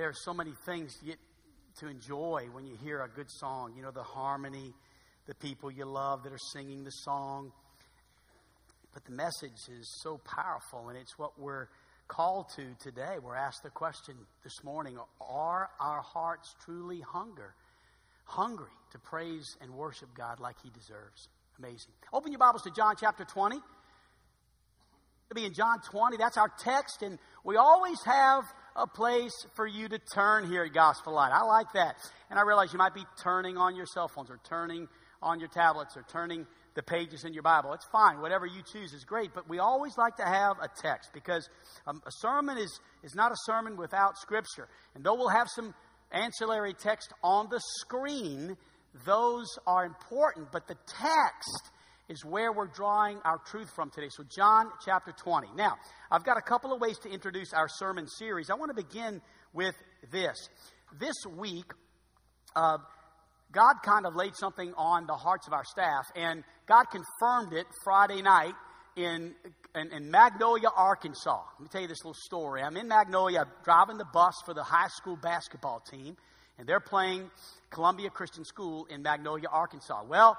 there are so many things get to enjoy when you hear a good song. You know, the harmony, the people you love that are singing the song. But the message is so powerful, and it's what we're called to today. We're asked the question this morning Are our hearts truly hunger, hungry to praise and worship God like He deserves? Amazing. Open your Bibles to John chapter 20. To be in John 20, that's our text, and we always have a place for you to turn here at Gospel Light. I like that. And I realize you might be turning on your cell phones or turning on your tablets or turning the pages in your Bible. It's fine. Whatever you choose is great. But we always like to have a text because um, a sermon is, is not a sermon without Scripture. And though we'll have some ancillary text on the screen, those are important. But the text is where we're drawing our truth from today. So, John chapter 20. Now, I've got a couple of ways to introduce our sermon series. I want to begin with this. This week, uh, God kind of laid something on the hearts of our staff, and God confirmed it Friday night in, in, in, Magnolia, Arkansas. Let me tell you this little story. I'm in Magnolia, driving the bus for the high school basketball team, and they're playing Columbia Christian School in Magnolia, Arkansas. Well,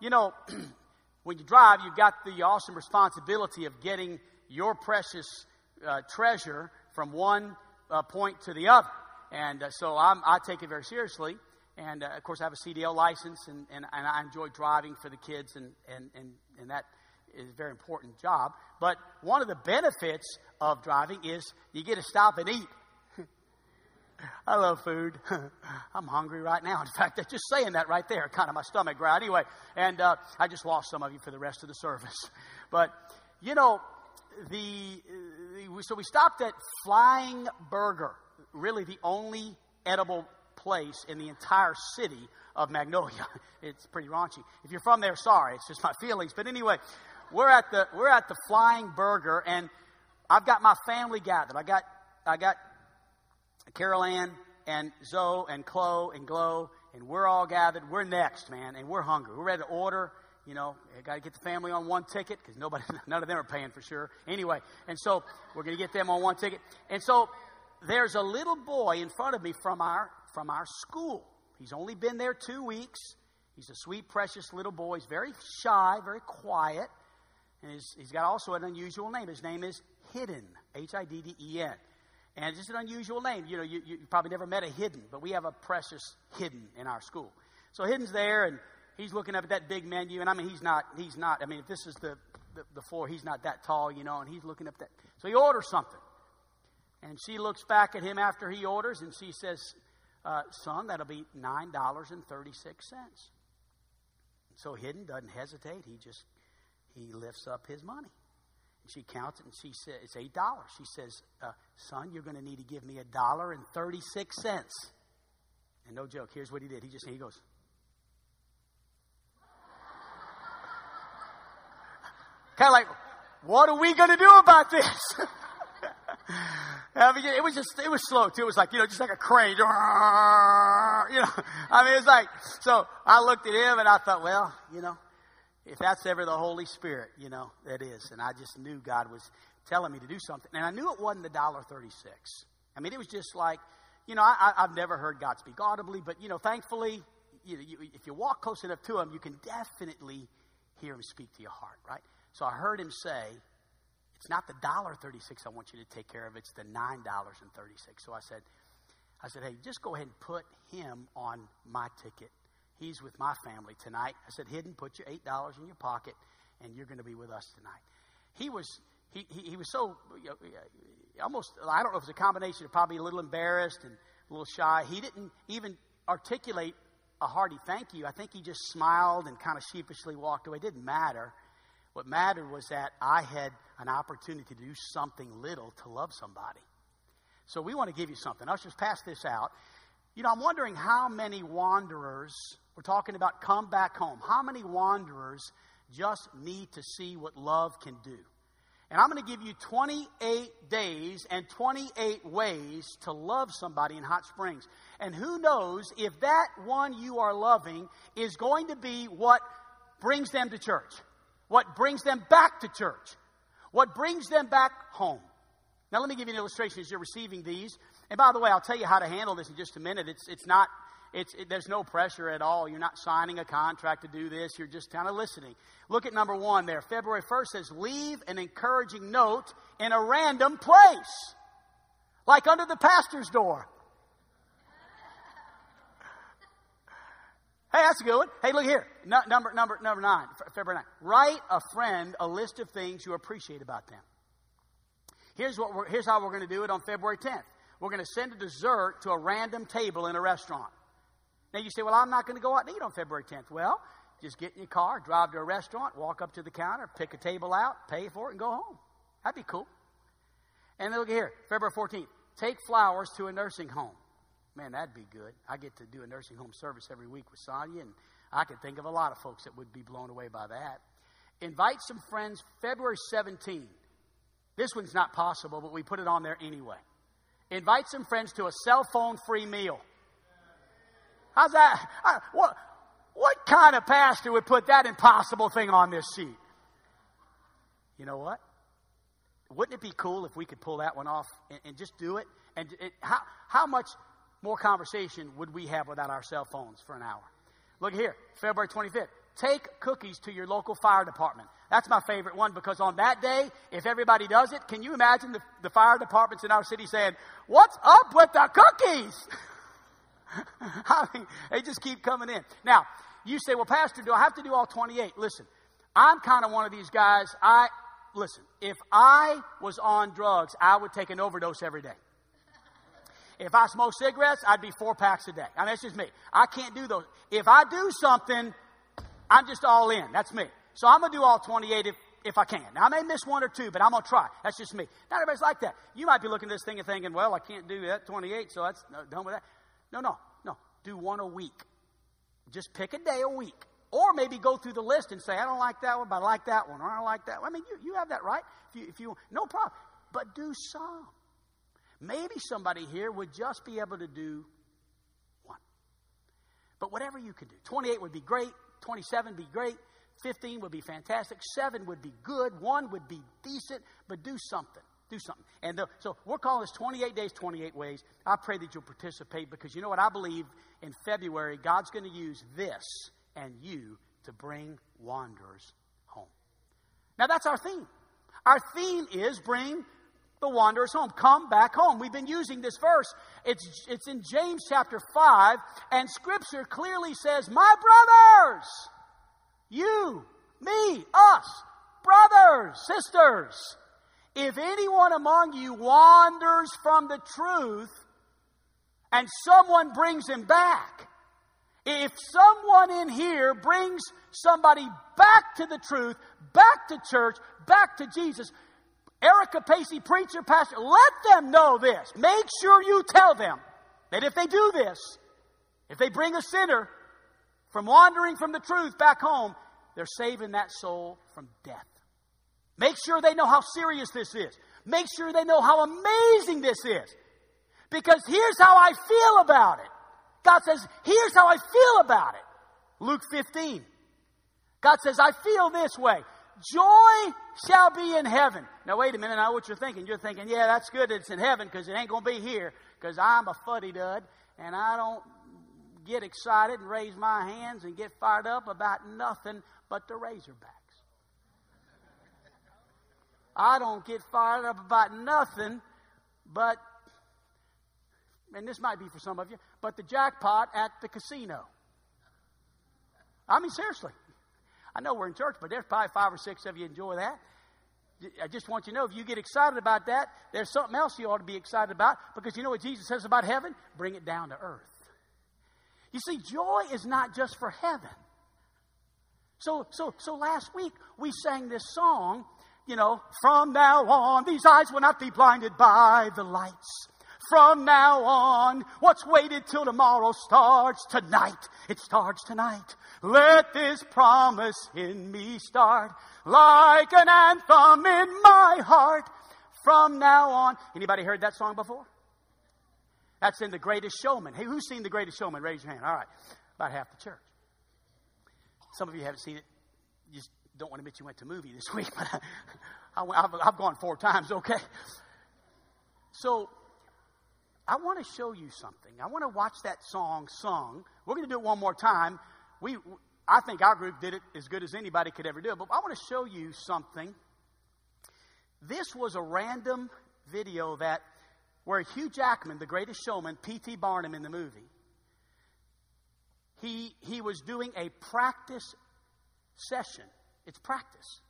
you know, when you drive, you've got the awesome responsibility of getting your precious uh, treasure from one uh, point to the other. And uh, so I'm, i take it very seriously. And uh, of course, I have a CDL license, and, and, and, I enjoy driving for the kids, and, and, and, and that is a very important job. But one of the benefits of driving is you get to stop and eat. I love food. I'm hungry right now. In fact, just saying that right there, kind of my stomach growled. Anyway, and uh, I just lost some of you for the rest of the service. But you know, the so we stopped at Flying Burger, really the only edible place in the entire city of Magnolia. It's pretty raunchy. If you're from there, sorry, it's just my feelings. But anyway, we're at the we're at the Flying Burger, and I've got my family gathered. I got I got Carol Ann and Zoe and Chloe and Glow, and we're all gathered. We're next, man, and we're hungry. We're ready to order. You know, got to get the family on one ticket because nobody, none of them are paying for sure. Anyway, and so we're going to get them on one ticket. And so there's a little boy in front of me from our from our school. He's only been there two weeks. He's a sweet, precious little boy. He's very shy, very quiet, and he's, he's got also an unusual name. His name is Hidden, H I D D E N. And it's just an unusual name. You know, you, you probably never met a hidden, but we have a precious hidden in our school. So hidden's there, and he's looking up at that big menu. And I mean, he's not, he's not, I mean, if this is the, the, the floor, he's not that tall, you know, and he's looking up that. So he orders something. And she looks back at him after he orders, and she says, uh, Son, that'll be $9.36. So Hidden doesn't hesitate. He just, he lifts up his money. She counts it and she says, it's $8. She says, uh, Son, you're going to need to give me a dollar and 36 cents. And no joke, here's what he did. He just, he goes, kind of like, what are we going to do about this? I mean, it was just, it was slow too. It was like, you know, just like a crane. You know, I mean, it's like, so I looked at him and I thought, well, you know, if that's ever the Holy Spirit, you know, that is. And I just knew God was telling me to do something. And I knew it wasn't the dollar thirty-six. I mean, it was just like, you know, I, have never heard God speak audibly, but, you know, thankfully, you you, if you walk close enough to him, you can definitely hear him speak to your heart, right? So I heard him say, it's not the dollar thirty-six I want you to take care of, it's the nine dollars and thirty-six. So I said, I said, hey, just go ahead and put him on my ticket He's with my family tonight. I said, Hidden, put your $8 in your pocket, and you're going to be with us tonight. He was, he, he, he was so, you know, uh, almost, I don't know if it was a combination of probably a little embarrassed and a little shy. He didn't even articulate a hearty thank you. I think he just smiled and kind of sheepishly walked away. It didn't matter. What mattered was that I had an opportunity to do something little to love somebody. So we want to give you something. I'll just pass this out. You know, I'm wondering how many wanderers we're talking about come back home. How many wanderers just need to see what love can do? And I'm going to give you 28 days and 28 ways to love somebody in Hot Springs. And who knows if that one you are loving is going to be what brings them to church, what brings them back to church, what brings them back home. Now, let me give you an illustration as you're receiving these. And by the way, I'll tell you how to handle this in just a minute. It's, it's not, it's, it, there's no pressure at all. You're not signing a contract to do this. You're just kind of listening. Look at number one there. February 1st says, leave an encouraging note in a random place. Like under the pastor's door. Hey, that's a good one. Hey, look here. No, number, number, number nine, February 9. Write a friend a list of things you appreciate about them. Here's, what here's how we're going to do it on February 10th. We're going to send a dessert to a random table in a restaurant. Now you say, well, I'm not going to go out and eat on February 10th. Well, just get in your car, drive to a restaurant, walk up to the counter, pick a table out, pay for it, and go home. That'd be cool. And then look here, February 14th. Take flowers to a nursing home. Man, that'd be good. I get to do a nursing home service every week with Sonia, and I can think of a lot of folks that would be blown away by that. Invite some friends February 17th. This one's not possible, but we put it on there anyway. Invite some friends to a cell phone free meal. How's that? Uh, what, what kind of pastor would put that impossible thing on this sheet? You know what? Wouldn't it be cool if we could pull that one off and, and just do it? And it, how, how much more conversation would we have without our cell phones for an hour? Look here, February 25th. Take cookies to your local fire department. That's my favorite one because on that day, if everybody does it, can you imagine the, the fire departments in our city saying, What's up with the cookies? I mean, they just keep coming in. Now, you say, Well, Pastor, do I have to do all 28? Listen, I'm kind of one of these guys. I, listen, if I was on drugs, I would take an overdose every day. If I smoke cigarettes, I'd be four packs a day. I mean, that's just me. I can't do those. If I do something, I'm just all in. That's me. So I'm going to do all 28 if, if I can. Now, I may miss one or two, but I'm going to try. That's just me. Not everybody's like that. You might be looking at this thing and thinking, well, I can't do that 28, so that's no, done with that. No, no, no. Do one a week. Just pick a day a week. Or maybe go through the list and say, I don't like that one, but I like that one, or I don't like that one. I mean, you, you have that right. If you, if you, no problem. But do some. Maybe somebody here would just be able to do one. But whatever you can do. 28 would be great. 27 would be great. 15 would be fantastic. 7 would be good. 1 would be decent. But do something. Do something. And the, so we're calling this 28 days, 28 ways. I pray that you'll participate because you know what? I believe in February, God's going to use this and you to bring wanderers home. Now, that's our theme. Our theme is bring the wanderers home. Come back home. We've been using this verse. It's, it's in James chapter 5, and Scripture clearly says, My brothers, you, me, us, brothers, sisters, if anyone among you wanders from the truth and someone brings him back, if someone in here brings somebody back to the truth, back to church, back to Jesus, Erica Pacey, preacher, pastor, let them know this. Make sure you tell them that if they do this, if they bring a sinner from wandering from the truth back home, they're saving that soul from death. Make sure they know how serious this is. Make sure they know how amazing this is. Because here's how I feel about it. God says, here's how I feel about it. Luke 15. God says, I feel this way. Joy shall be in heaven. Now, wait a minute. I know what you're thinking. You're thinking, yeah, that's good that it's in heaven because it ain't going to be here because I'm a fuddy dud and I don't get excited and raise my hands and get fired up about nothing but the Razorbacks. I don't get fired up about nothing but, and this might be for some of you, but the jackpot at the casino. I mean, seriously. I know we're in church, but there's probably five or six of you enjoy that. I just want you to know if you get excited about that, there's something else you ought to be excited about because you know what Jesus says about heaven? Bring it down to earth. You see, joy is not just for heaven. So, so, so last week we sang this song, you know, from now on, these eyes will not be blinded by the lights. From now on, what's waited till tomorrow starts tonight. It starts tonight. Let this promise in me start like an anthem in my heart from now on. Anybody heard that song before? That's in The Greatest Showman. Hey, who's seen The Greatest Showman? Raise your hand. All right. About half the church. Some of you haven't seen it. You just don't want to admit you went to movie this week, but I, have gone four times, okay? So, I want to show you something. I want to watch that song sung. We're going to do it one more time. We, I think our group did it as good as anybody could ever do it, but I want to show you something. This was a random video that where Hugh Jackman, the greatest showman, P.T. Barnum in the movie, he, he was doing a practice session. It's practice.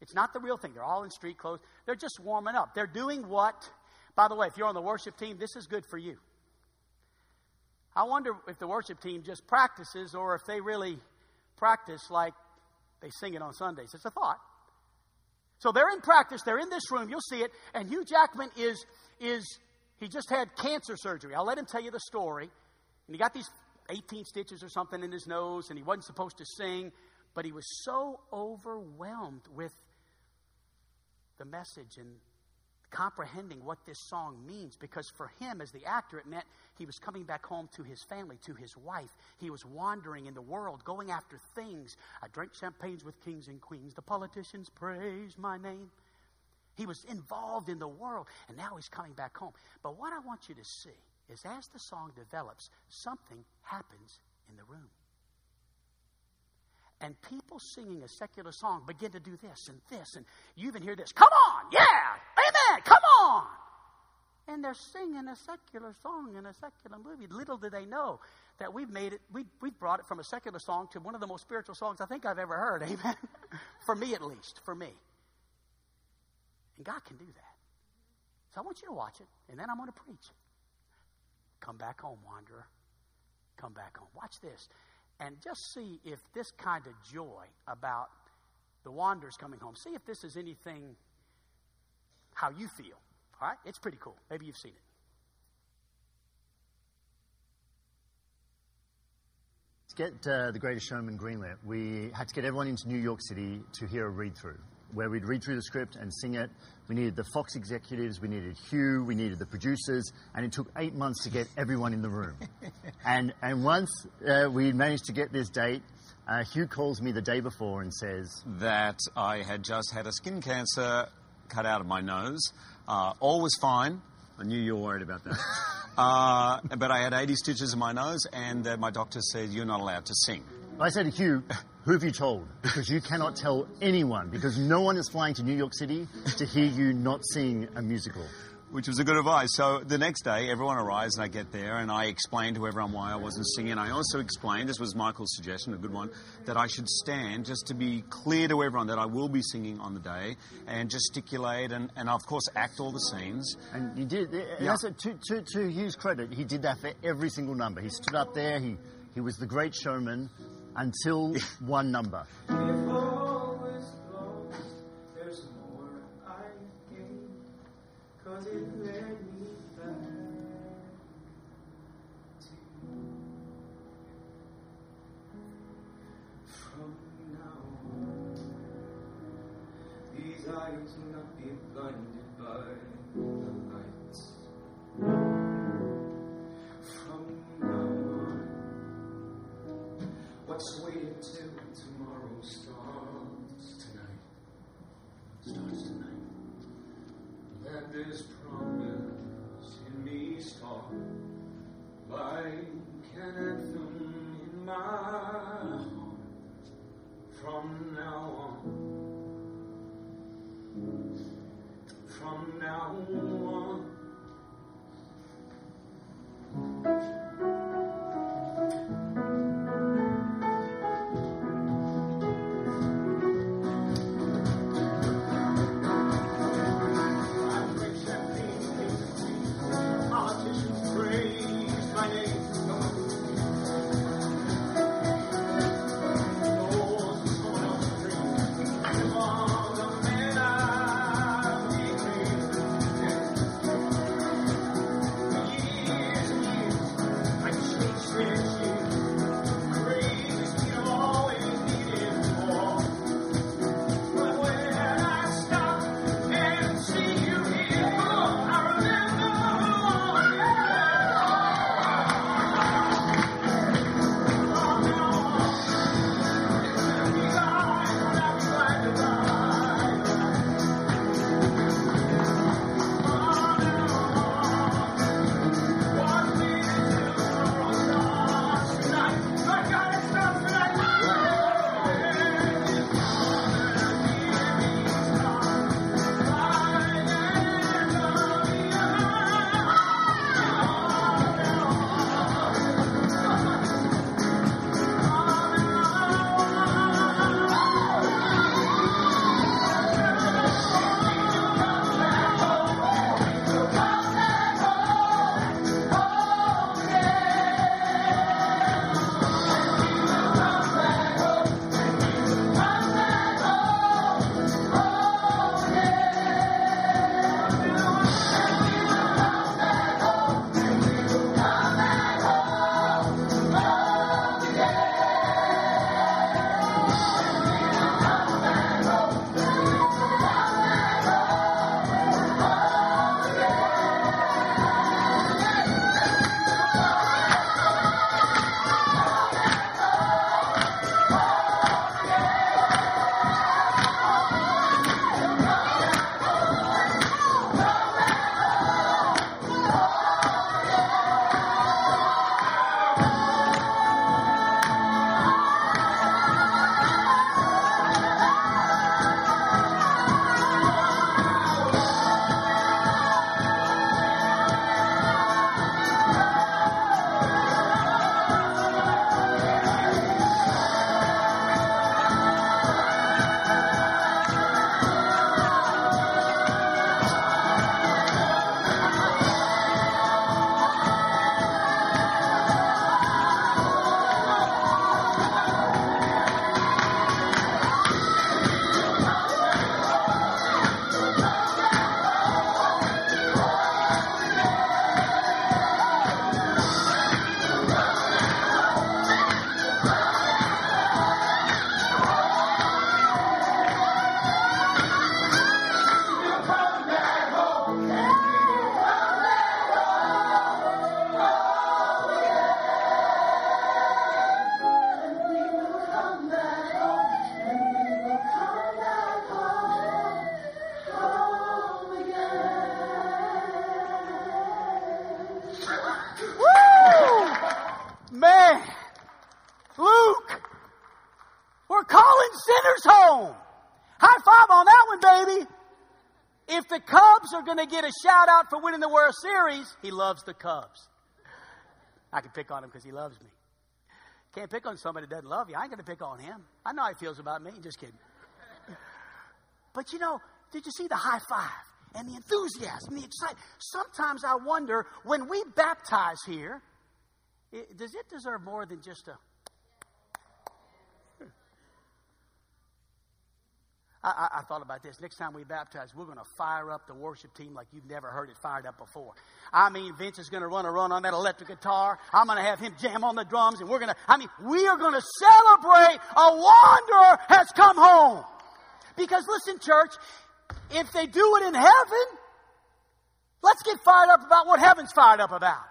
It's not the real thing. They're all in street clothes. They're just warming up. They're doing what by the way, if you're on the worship team, this is good for you. I wonder if the worship team just practices or if they really practice like they sing it on Sundays. It's a thought. So they're in practice, they're in this room, you'll see it, and Hugh Jackman is is he just had cancer surgery. I'll let him tell you the story. And he got these 18 stitches or something in his nose, and he wasn't supposed to sing, but he was so overwhelmed with the message and comprehending what this song means because for him, as the actor, it meant he was coming back home to his family, to his wife. He was wandering in the world, going after things. I drank champagnes with kings and queens. The politicians praise my name. He was involved in the world, and now he's coming back home. But what I want you to see is as the song develops, something happens in the room. And people singing a secular song begin to do this and this, and you even hear this, come on, yeah, Amen. Come on. And they're singing a secular song in a secular movie. Little do they know that we've made it, we, we've brought it from a secular song to one of the most spiritual songs I think I've ever heard. Amen. for me, at least. For me. And God can do that. So I want you to watch it, and then I'm going to preach. Come back home, wanderer. Come back home. Watch this. And just see if this kind of joy about the wanderers coming home, see if this is anything how you feel. All right? It's pretty cool. Maybe you've seen it. To get uh, The Greatest Showman greenlit, we had to get everyone into New York City to hear a read through, where we'd read through the script and sing it. We needed the Fox executives, we needed Hugh, we needed the producers, and it took eight months to get everyone in the room. and, and once uh, we managed to get this date, uh, Hugh calls me the day before and says that I had just had a skin cancer cut out of my nose. Uh, all was fine. I knew you were worried about that. uh, but I had 80 stitches in my nose, and uh, my doctor said, You're not allowed to sing. I said to Hugh, Who have you told? Because you cannot tell anyone, because no one is flying to New York City to hear you not sing a musical which was a good advice. So the next day, everyone arrives, and I get there, and I explain to everyone why I wasn't singing. I also explained, this was Michael's suggestion, a good one, that I should stand just to be clear to everyone that I will be singing on the day and gesticulate and, and of course, act all the scenes. And you did. Yeah. to, to, to Hugh's credit, he did that for every single number. He stood up there, he, he was the great showman until one number. It led me back going to get a shout out for winning the World Series, he loves the Cubs. I can pick on him because he loves me. Can't pick on somebody that doesn't love you. I ain't going to pick on him. I know how he feels about me. Just kidding. But you know, did you see the high five and the enthusiasm, the excitement? Sometimes I wonder when we baptize here, it, does it deserve more than just a I, I, I, thought about this. Next time we baptize, we're going to fire up the worship team like you've never heard it fired up before. I mean, Vince is going to run a run on that electric guitar. I'm going to have him jam on the drums, and we're going to, I mean, we are going to celebrate a wanderer has come home. Because listen, church, if they do it in heaven, let's get fired up about what heaven's fired up about.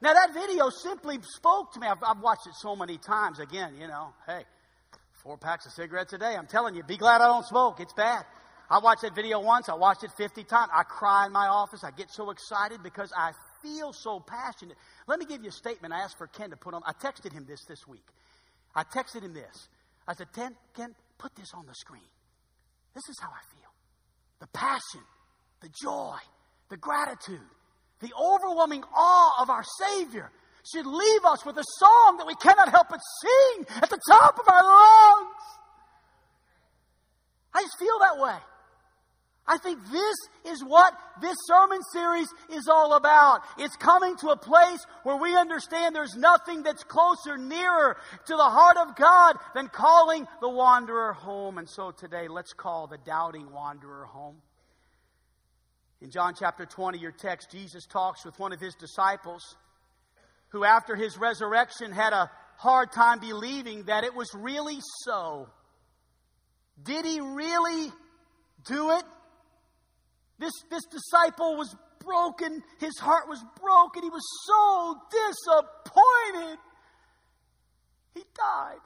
Now, that video simply spoke to me. I've, I've watched it so many times. Again, you know, hey, Four packs of cigarettes a day. I'm telling you, be glad I don't smoke. It's bad. I watched that video once. I watched it 50 times. I cry in my office. I get so excited because I feel so passionate. Let me give you a statement I asked for Ken to put on. I texted him this this week. I texted him this. I said, Ken, Ken, put this on the screen. This is how I feel. The passion, the joy, the gratitude, the overwhelming awe of our Savior should leave us with a song that we cannot help but sing at the top of our lungs. I just feel that way. I think this is what this sermon series is all about. It's coming to a place where we understand there's nothing that's closer, nearer to the heart of God than calling the wanderer home. And so today, let's call the doubting wanderer home. In John chapter 20, your text, Jesus talks with one of his disciples who, after his resurrection, had a hard time believing that it was really so. Did he really do it? This, this disciple was broken. His heart was broken. He was so disappointed. He died.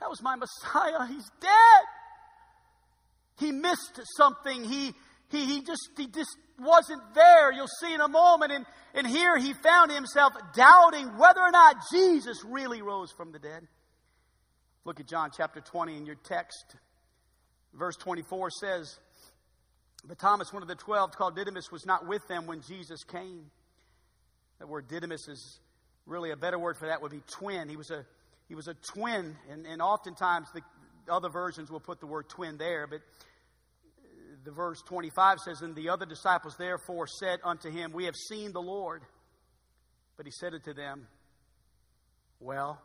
That was my Messiah. He's dead. He missed something. He, he, he just, he just wasn't there. You'll see in a moment. And, and here he found himself doubting whether or not Jesus really rose from the dead. Look at John chapter 20 in your text. Verse 24 says, But Thomas, one of the twelve, called Didymus, was not with them when Jesus came. That word Didymus is really a better word for that would be twin. He was a, he was a twin, and, and oftentimes the other versions will put the word twin there, but the verse 25 says, And the other disciples therefore said unto him, We have seen the Lord. But he said unto them, Well,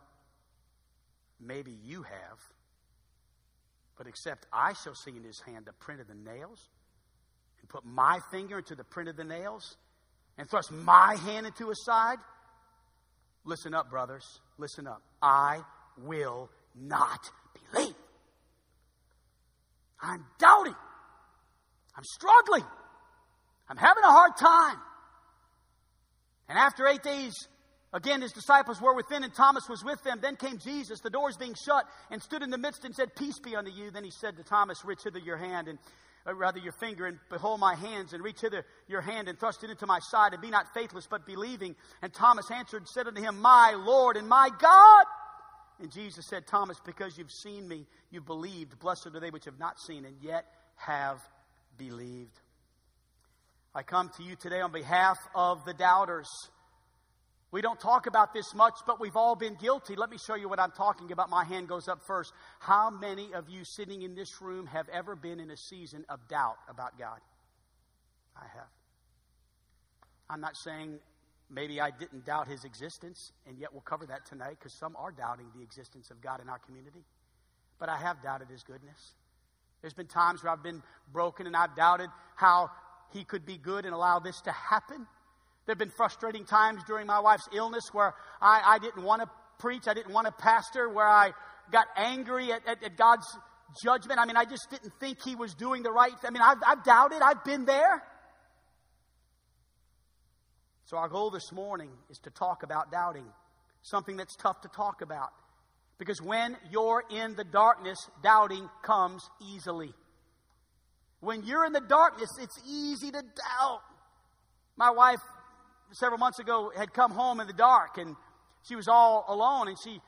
maybe you have, but except I shall see in his hand the print of the nails, and put my finger into the print of the nails, and thrust my hand into his side. Listen up, brothers. Listen up. I will not believe. I'm doubting. I'm struggling. I'm having a hard time. And after eight days, again, his disciples were within, and Thomas was with them. Then came Jesus, the doors being shut, and stood in the midst and said, Peace be unto you. Then he said to Thomas, Reach hither your hand, and uh, rather your finger, and behold my hands, and reach hither your hand, and thrust it into my side, and be not faithless, but believing. And Thomas answered and said unto him, My Lord and my God. And Jesus said, Thomas, because you've seen me, you've believed. Blessed are they which have not seen, and yet have believed. I come to you today on behalf of the doubters. We don't talk about this much, but we've all been guilty. Let me show you what I'm talking about. My hand goes up first. How many of you sitting in this room have ever been in a season of doubt about God? I have. I'm not saying maybe I didn't doubt his existence, and yet we'll cover that tonight because some are doubting the existence of God in our community. But I have doubted his goodness. There's been times where I've been broken and I've doubted how He could be good and allow this to happen. There have been frustrating times during my wife's illness where I, I didn't want to preach, I didn't want to pastor, where I got angry at, at, at God's judgment. I mean, I just didn't think He was doing the right thing. I mean, I've, I've doubted, I've been there. So, our goal this morning is to talk about doubting, something that's tough to talk about. Because when you're in the darkness, doubting comes easily. When you're in the darkness, it's easy to doubt. My wife, several months ago, had come home in the dark and she was all alone and she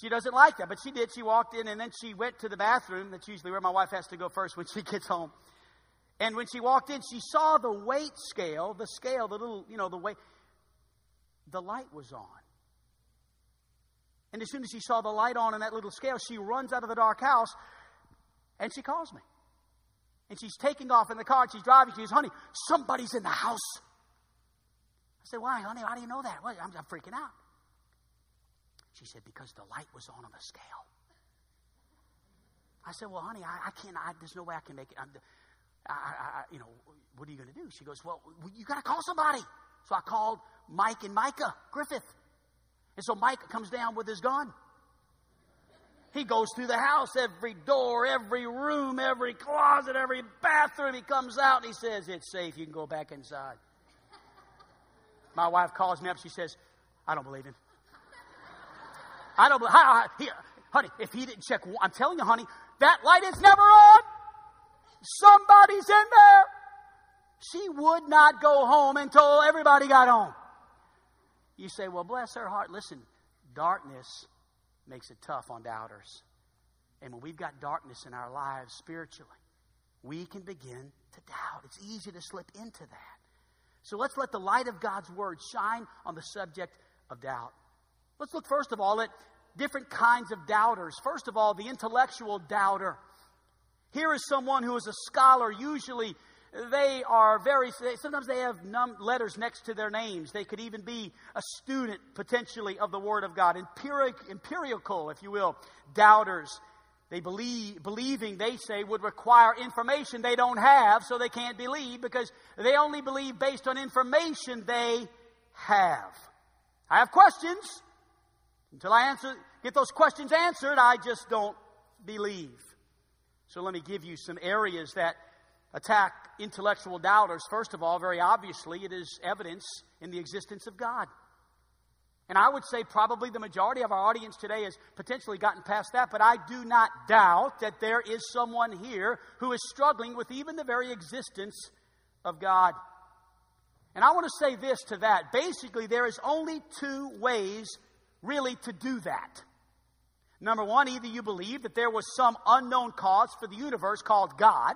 She doesn't like that, but she did. She walked in and then she went to the bathroom. That's usually where my wife has to go first when she gets home. And when she walked in, she saw the weight scale, the scale, the little, you know, the weight. The light was on. And as soon as she saw the light on in that little scale, she runs out of the dark house and she calls me. And she's taking off in the car and she's driving. She says, Honey, somebody's in the house. I said, Why, honey? How do you know that? Well, I'm, I'm freaking out. She said, Because the light was on on the scale. I said, Well, honey, I, I can't, I, there's no way I can make it. I'm, I, I, you know, what are you going to do? She goes, Well, you got to call somebody. So I called Mike and Micah Griffith. And so Mike comes down with his gun. He goes through the house, every door, every room, every closet, every bathroom. He comes out and he says, It's safe. You can go back inside. My wife calls me up. She says, I don't believe him. I don't believe. How, he, honey, if he didn't check, I'm telling you, honey, that light is never on. Somebody's in there. She would not go home until everybody got home. You say, well, bless her heart. Listen, darkness makes it tough on doubters. And when we've got darkness in our lives spiritually, we can begin to doubt. It's easy to slip into that. So let's let the light of God's word shine on the subject of doubt. Let's look first of all at different kinds of doubters. First of all, the intellectual doubter. Here is someone who is a scholar, usually they are very, sometimes they have num- letters next to their names. They could even be a student, potentially, of the Word of God. Empiric, empirical, if you will, doubters. They believe, believing, they say, would require information they don't have, so they can't believe because they only believe based on information they have. I have questions. Until I answer, get those questions answered, I just don't believe. So let me give you some areas that attack intellectual doubters. First of all, very obviously, it is evidence in the existence of God. And I would say probably the majority of our audience today has potentially gotten past that, but I do not doubt that there is someone here who is struggling with even the very existence of God. And I want to say this to that. Basically, there is only two ways really to do that. Number one, either you believe that there was some unknown cause for the universe called God,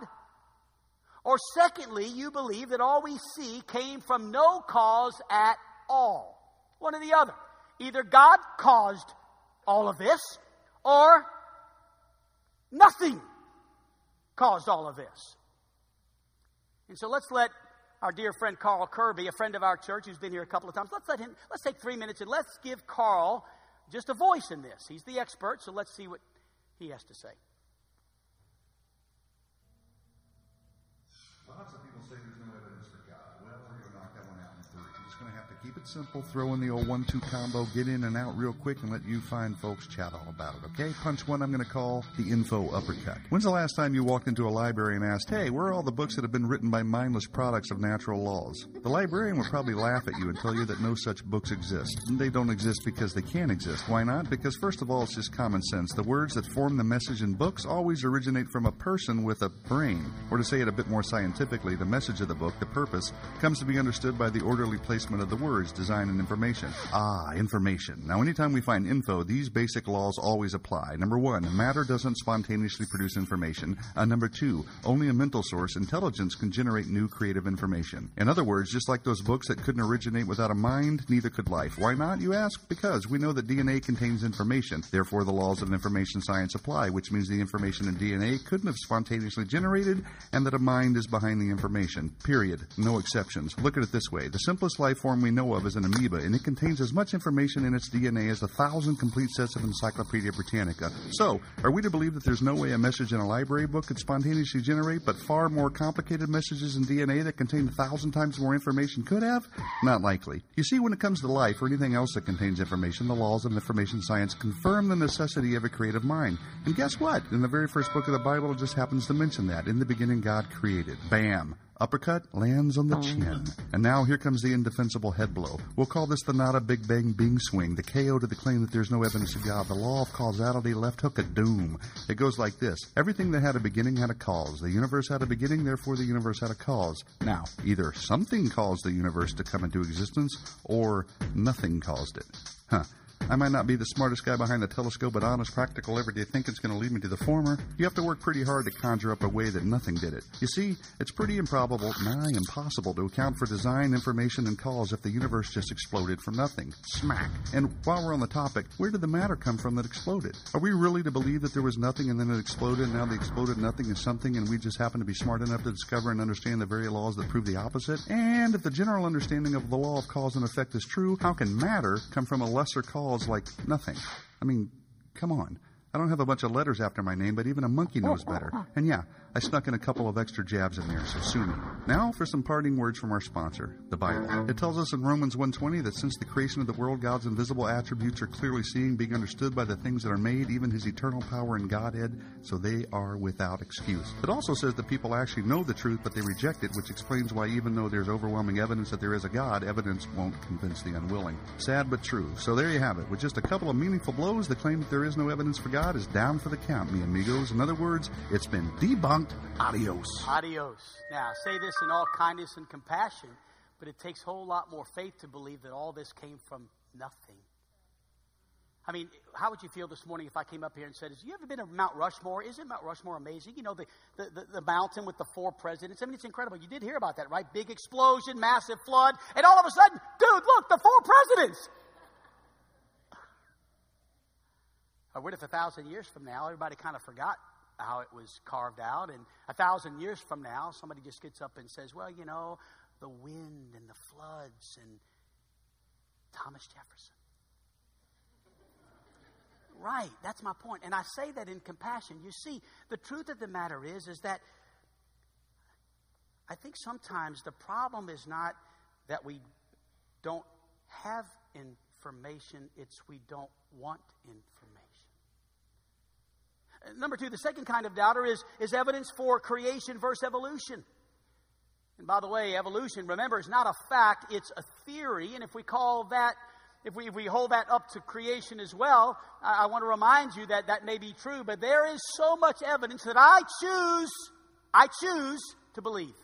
or secondly, you believe that all we see came from no cause at all. One or the other. Either God caused all of this, or nothing caused all of this. And so let's let our dear friend Carl Kerby, a friend of our church who's been here a couple of times, let's let him, let's take three minutes and let's give Carl just a voice in this. He's the expert, so let's see what he has to say. Lots people say there's no evidence for God. Well, we're going to knock that one out in three. I'm just going to have to keep it simple, throw in the old one-two combo, get in and out real quick, and let you fine folks chat all about it. Okay? Punch one. I'm going to call the info uppercut. When's the last time you walked into a library and asked, "Hey, where are all the books that have been written by mindless products of natural laws?" The librarian would probably laugh at you and tell you that no such books exist. They don't exist because they can't exist. Why not? Because first of all, it's just common sense. The words that form the message in books always originate from a person with a brain. Or to say it a bit more scientifically, the message of the book, the purpose, comes to be understood by the orderly placement of the words, design, and information. Ah, information. Now, anytime we find info, these basic laws always apply. Number one, matter doesn't spontaneously produce information. Uh, number two, only a mental source, intelligence, can generate new creative information. In other words, just like those books that couldn't originate without a mind, neither could life. Why not, you ask? Because we know that DNA contains information. Therefore, the laws of information science apply, which means the information in DNA couldn't have spontaneously generated, and that a mind is behind the information. Period. No exceptions. Look at it this way. The simplest life form we know of is an amoeba, and it contains as much information in its DNA as a thousand complete sets of Encyclopedia Britannica. So, are we to believe that there's no way a message in a library book could spontaneously generate, but far more complicated messages in DNA that contain a thousand times more information could have? Not likely. You see, when it comes to life or anything else that contains information, the laws of information science confirm the necessity of a creative mind. And guess what? In the very first book of the Bible, it just happens to mention that. In the beginning, God created. Bam. Uppercut lands on the oh, chin. And now here comes the indefensible head blow. We'll call this the Nada Big Bang Bing swing, the KO to the claim that there's no evidence of God, the law of causality, left hook of doom. It goes like this Everything that had a beginning had a cause. The universe had a beginning, therefore the universe had a cause. Now, either something caused the universe to come into existence, or nothing caused it. Huh. I might not be the smartest guy behind the telescope, but honest, practical, everyday thinking's going to lead me to the former. You have to work pretty hard to conjure up a way that nothing did it. You see, it's pretty improbable, nigh impossible, to account for design, information, and cause if the universe just exploded from nothing. Smack. And while we're on the topic, where did the matter come from that exploded? Are we really to believe that there was nothing and then it exploded, and now the exploded nothing is something, and we just happen to be smart enough to discover and understand the very laws that prove the opposite? And if the general understanding of the law of cause and effect is true, how can matter come from a lesser cause like nothing? I mean, come on. I don't have a bunch of letters after my name, but even a monkey oh, knows better. Oh, oh. And yeah, I snuck in a couple of extra jabs in there, so sue me. Now for some parting words from our sponsor, the Bible. It tells us in Romans 1:20 that since the creation of the world, God's invisible attributes are clearly seen, being understood by the things that are made, even his eternal power and Godhead, so they are without excuse. It also says that people actually know the truth, but they reject it, which explains why even though there's overwhelming evidence that there is a God, evidence won't convince the unwilling. Sad but true. So there you have it. With just a couple of meaningful blows, the claim that there is no evidence for God is down for the count, mi amigos. In other words, it's been debunked. Adios. Adios. Now, I say this in all kindness and compassion, but it takes a whole lot more faith to believe that all this came from nothing. I mean, how would you feel this morning if I came up here and said, Have you ever been to Mount Rushmore? Isn't Mount Rushmore amazing? You know, the, the, the, the mountain with the four presidents. I mean, it's incredible. You did hear about that, right? Big explosion, massive flood, and all of a sudden, dude, look, the four presidents. Or what if a thousand years from now, everybody kind of forgot how it was carved out, and a thousand years from now, somebody just gets up and says, Well, you know, the wind and the floods and Thomas Jefferson. Right, that's my point. And I say that in compassion. You see, the truth of the matter is, is that I think sometimes the problem is not that we don't have information, it's we don't want information. Number two, the second kind of doubter is, is evidence for creation versus evolution. And by the way, evolution, remember, is not a fact, it's a theory. And if we call that, if we, if we hold that up to creation as well, I, I want to remind you that that may be true, but there is so much evidence that I choose, I choose to believe.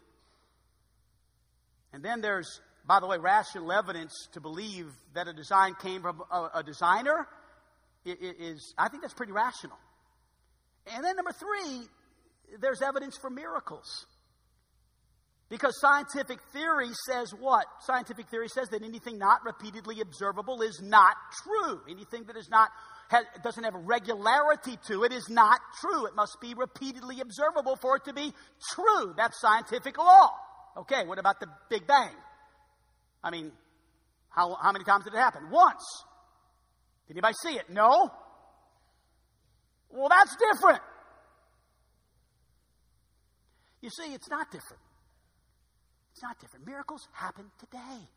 And then there's, by the way, rational evidence to believe that a design came from a, a designer is, I think that's pretty rational. And then number three, there's evidence for miracles. Because scientific theory says what? Scientific theory says that anything not repeatedly observable is not true. Anything that is not has, doesn't have regularity to it is not true. It must be repeatedly observable for it to be true. That's scientific law. Okay, what about the Big Bang? I mean, how, how many times did it happen? Once. Did anybody see it? No. Well, that's different. You see, it's not different. It's not different. Miracles happen today.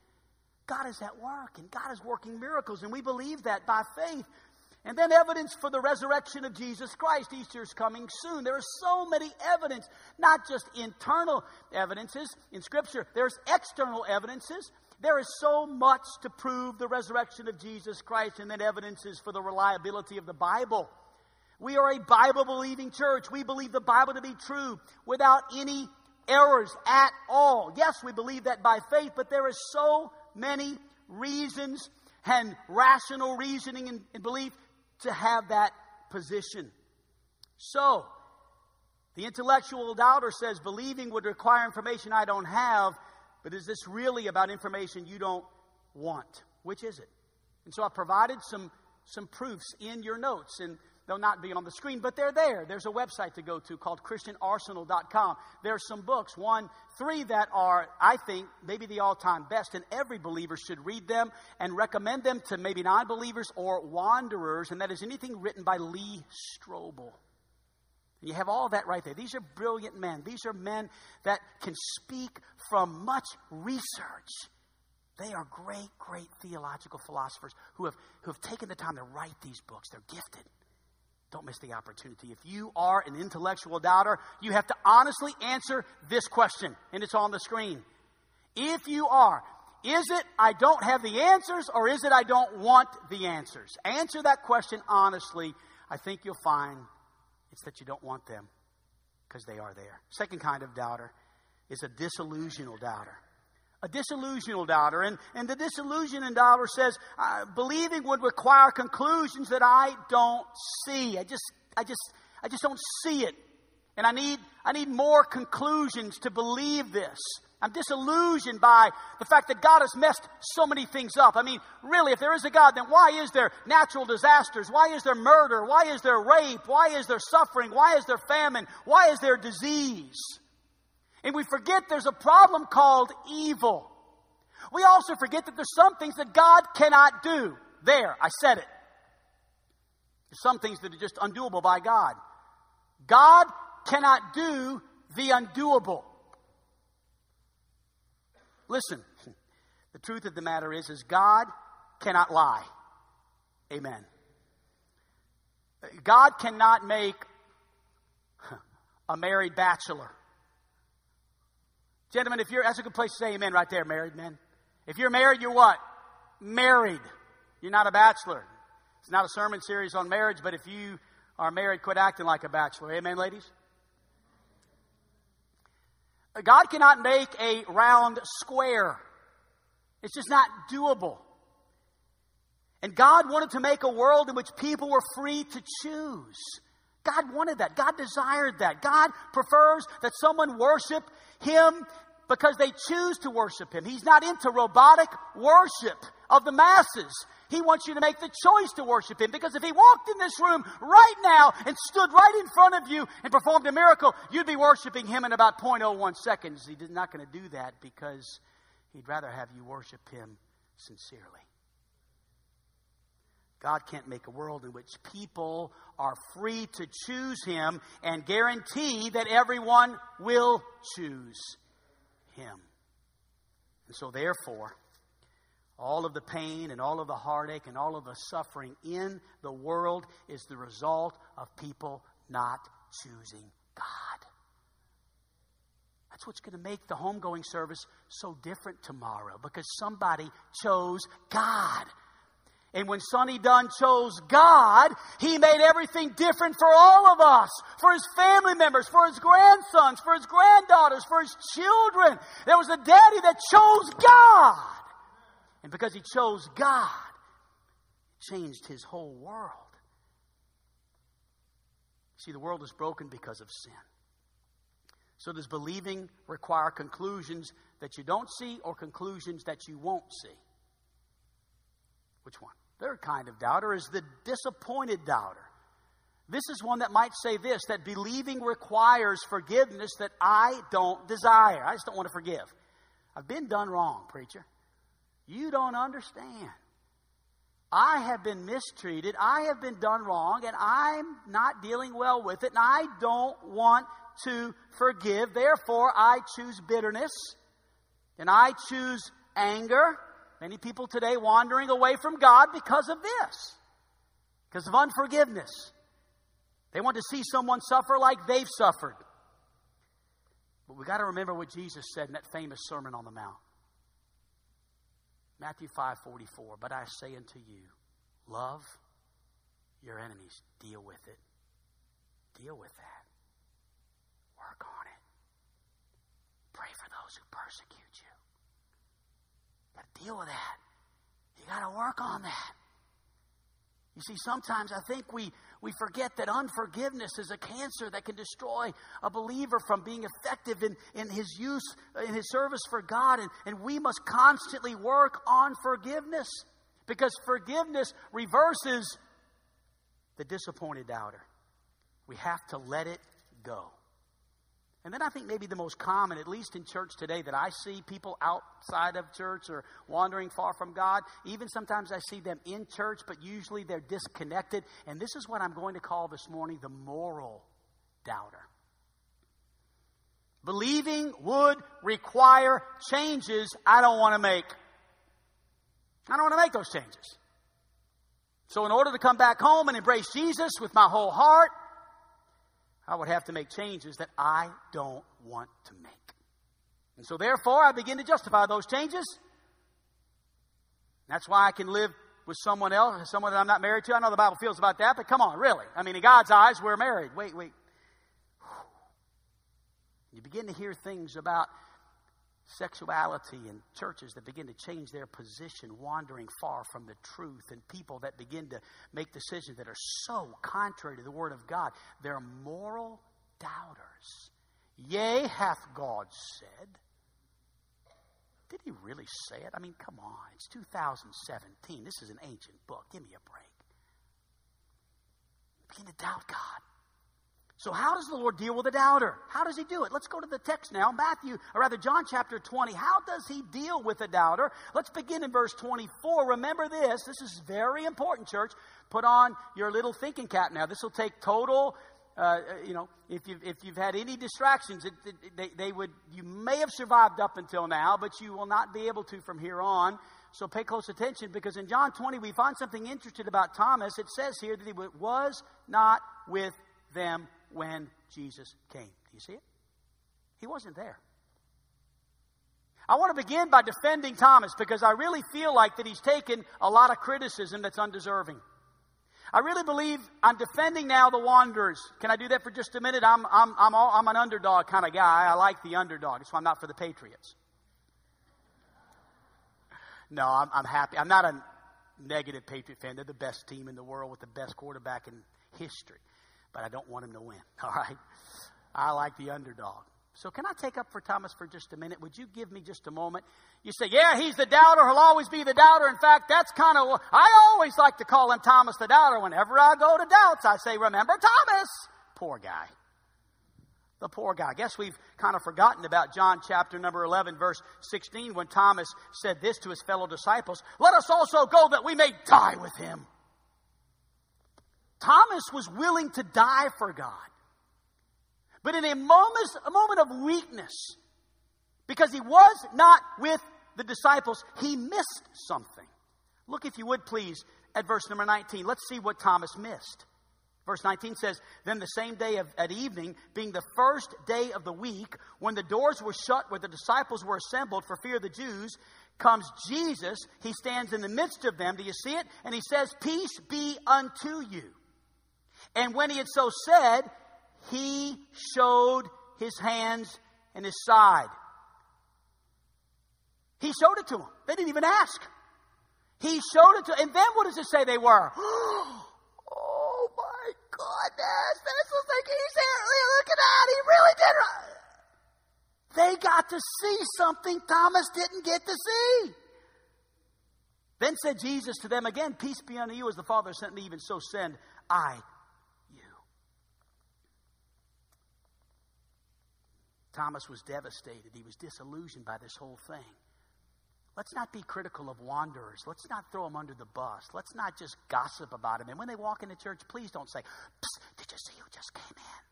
God is at work, and God is working miracles, and we believe that by faith. And then evidence for the resurrection of Jesus Christ. Easter is coming soon. There are so many evidence, not just internal evidences in Scripture. There's external evidences. There is so much to prove the resurrection of Jesus Christ, and then evidences for the reliability of the Bible. We are a Bible believing church. We believe the Bible to be true without any errors at all. Yes, we believe that by faith, but there are so many reasons and rational reasoning and, and belief to have that position. So, the intellectual doubter says believing would require information I don't have, but is this really about information you don't want? Which is it? And so I provided some, some proofs in your notes. And They'll not be on the screen, but they're there. There's a website to go to called ChristianArsenal.com. There's some books, one, three that are, I think, maybe the all time best, and every believer should read them and recommend them to maybe non believers or wanderers, and that is anything written by Lee Strobel. You have all that right there. These are brilliant men. These are men that can speak from much research. They are great, great theological philosophers who have, who have taken the time to write these books. They're gifted. Don't miss the opportunity. If you are an intellectual doubter, you have to honestly answer this question, and it's on the screen. If you are, is it I don't have the answers, or is it I don't want the answers? Answer that question honestly. I think you'll find it's that you don't want them because they are there. Second kind of doubter is a disillusional doubter. A disillusional doubter. And, and the disillusioned doubter says, uh, believing would require conclusions that I don't see. I just, I just, I just don't see it. And I need, I need more conclusions to believe this. I'm disillusioned by the fact that God has messed so many things up. I mean, really, if there is a God, then why is there natural disasters? Why is there murder? Why is there rape? Why is there suffering? Why is there famine? Why is there disease? And we forget there's a problem called evil. We also forget that there's some things that God cannot do. There, I said it. There's some things that are just undoable by God. God cannot do the undoable. Listen, the truth of the matter is, is God cannot lie. Amen. God cannot make a married bachelor. Gentlemen, if you're, that's a good place to say amen right there, married men. If you're married, you're what? Married. You're not a bachelor. It's not a sermon series on marriage, but if you are married, quit acting like a bachelor. Amen, ladies? God cannot make a round square. It's just not doable. And God wanted to make a world in which people were free to choose. God wanted that. God desired that. God prefers that someone worship Him because they choose to worship Him. He's not into robotic worship of the masses. He wants you to make the choice to worship Him because if He walked in this room right now and stood right in front of you and performed a miracle, you'd be worshiping Him in about 0.01 seconds. He's not going to do that because He'd rather have you worship Him sincerely. God can't make a world in which people are free to choose Him and guarantee that everyone will choose Him. And so, therefore, all of the pain and all of the heartache and all of the suffering in the world is the result of people not choosing God. That's what's going to make the homegoing service so different tomorrow because somebody chose God. And when Sonny Dunn chose God, he made everything different for all of us, for his family members, for his grandsons, for his granddaughters, for his children. There was a daddy that chose God. And because he chose God, changed his whole world. See, the world is broken because of sin. So, does believing require conclusions that you don't see or conclusions that you won't see? Which one? Third kind of doubter is the disappointed doubter. This is one that might say this that believing requires forgiveness that I don't desire. I just don't want to forgive. I've been done wrong, preacher. You don't understand. I have been mistreated. I have been done wrong, and I'm not dealing well with it, and I don't want to forgive. Therefore, I choose bitterness, and I choose anger. Many people today wandering away from God because of this, because of unforgiveness. They want to see someone suffer like they've suffered. But we've got to remember what Jesus said in that famous Sermon on the Mount. Matthew 5 44. But I say unto you, love your enemies, deal with it. Deal with that. Work on it. Pray for those who persecute you. Deal with that. You got to work on that. You see, sometimes I think we, we forget that unforgiveness is a cancer that can destroy a believer from being effective in, in his use, in his service for God. And, and we must constantly work on forgiveness because forgiveness reverses the disappointed doubter. We have to let it go. And then I think maybe the most common, at least in church today, that I see people outside of church or wandering far from God. Even sometimes I see them in church, but usually they're disconnected. And this is what I'm going to call this morning the moral doubter. Believing would require changes I don't want to make. I don't want to make those changes. So, in order to come back home and embrace Jesus with my whole heart, I would have to make changes that I don't want to make. And so, therefore, I begin to justify those changes. That's why I can live with someone else, someone that I'm not married to. I know the Bible feels about that, but come on, really. I mean, in God's eyes, we're married. Wait, wait. You begin to hear things about sexuality and churches that begin to change their position, wandering far from the truth, and people that begin to make decisions that are so contrary to the Word of God. They're moral doubters. Yea, hath God said. Did he really say it? I mean, come on. It's 2017. This is an ancient book. Give me a break. Begin to doubt God. So, how does the Lord deal with a doubter? How does he do it? Let's go to the text now. Matthew, or rather, John chapter 20. How does he deal with a doubter? Let's begin in verse 24. Remember this. This is very important, church. Put on your little thinking cap now. This will take total. Uh, you know, if you've, if you've had any distractions, it, it, they, they would, you may have survived up until now, but you will not be able to from here on. So pay close attention because in John 20 we find something interesting about Thomas. It says here that he was not with them when Jesus came. Do you see it? He wasn't there. I want to begin by defending Thomas because I really feel like that he's taken a lot of criticism that's undeserving. I really believe I'm defending now the Wanderers. Can I do that for just a minute? I'm, I'm, I'm, all, I'm an underdog kind of guy. I like the underdog. That's why I'm not for the Patriots. No, I'm, I'm happy. I'm not a negative Patriot fan. They're the best team in the world with the best quarterback in history but I don't want him to win. All right? I like the underdog. So, can I take up for Thomas for just a minute? Would you give me just a moment? You say, Yeah, he's the doubter. He'll always be the doubter. In fact, that's kind of, I always like to call him Thomas the doubter. Whenever I go to doubts, I say, Remember Thomas. Poor guy. The poor guy. I guess we've kind of forgotten about John chapter number 11, verse 16, when Thomas said this to his fellow disciples Let us also go that we may die with him. Thomas was willing to die for God. But in a moment, a moment of weakness, because he was not with the disciples, he missed something. Look, if you would please, at verse number 19. Let's see what Thomas missed. Verse 19 says, Then the same day of, at evening, being the first day of the week, when the doors were shut where the disciples were assembled for fear of the Jews, comes Jesus. He stands in the midst of them. Do you see it? And he says, Peace be unto you. And when he had so said, he showed his hands and his side. He showed it to them. They didn't even ask. He showed it to and then what does it say they were? oh my goodness, this was like he's here. Look at that. He really did. They got to see something Thomas didn't get to see. Then said Jesus to them again, Peace be unto you, as the Father sent me, even so send I Thomas was devastated. He was disillusioned by this whole thing. Let's not be critical of wanderers. Let's not throw them under the bus. Let's not just gossip about them. And when they walk into church, please don't say, Did you see who just came in?